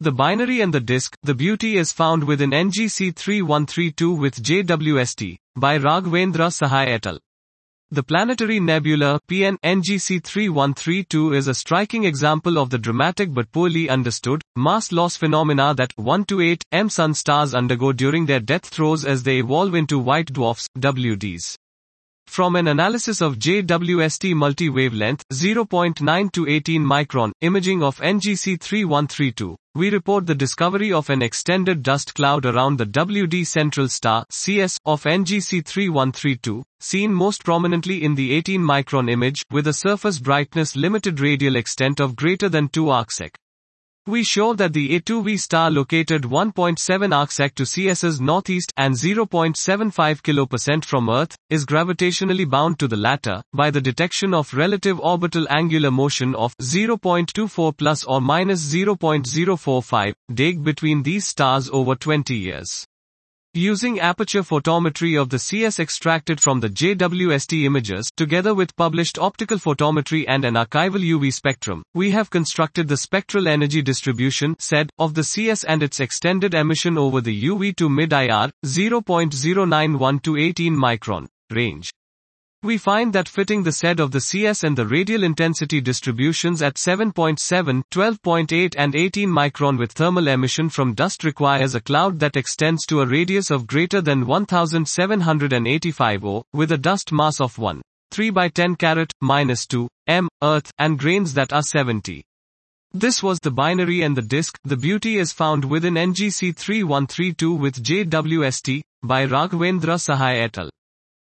The binary and the disk, the beauty is found within NGC 3132 with JWST, by Raghvendra Sahai et al. The planetary nebula PN NGC 3132 is a striking example of the dramatic but poorly understood mass loss phenomena that 1 to 8 M sun stars undergo during their death throes as they evolve into white dwarfs WDs. From an analysis of JWST multi-wavelength 0.9 to 18 micron imaging of NGC 3132, we report the discovery of an extended dust cloud around the WD central star CS of NGC 3132, seen most prominently in the 18 micron image with a surface brightness limited radial extent of greater than 2 arcsec. We show that the A2V star located 1.7 arcsec to CS's northeast and 0.75 kPa from Earth, is gravitationally bound to the latter, by the detection of relative orbital angular motion of 0.24 plus or minus 0.045 deg between these stars over 20 years. Using aperture photometry of the CS extracted from the JWST images, together with published optical photometry and an archival UV spectrum, we have constructed the spectral energy distribution SED, of the CS and its extended emission over the UV to mid-IR, 0.091 to 18 micron range. We find that fitting the SED of the CS and the radial intensity distributions at 7.7, 12.8 and 18 micron with thermal emission from dust requires a cloud that extends to a radius of greater than 1785 O, with a dust mass of 1, 3 by 10 caret, minus 2, m, earth, and grains that are 70. This was the binary and the disk. The beauty is found within NGC 3132 with JWST, by Raghvendra Sahai et al.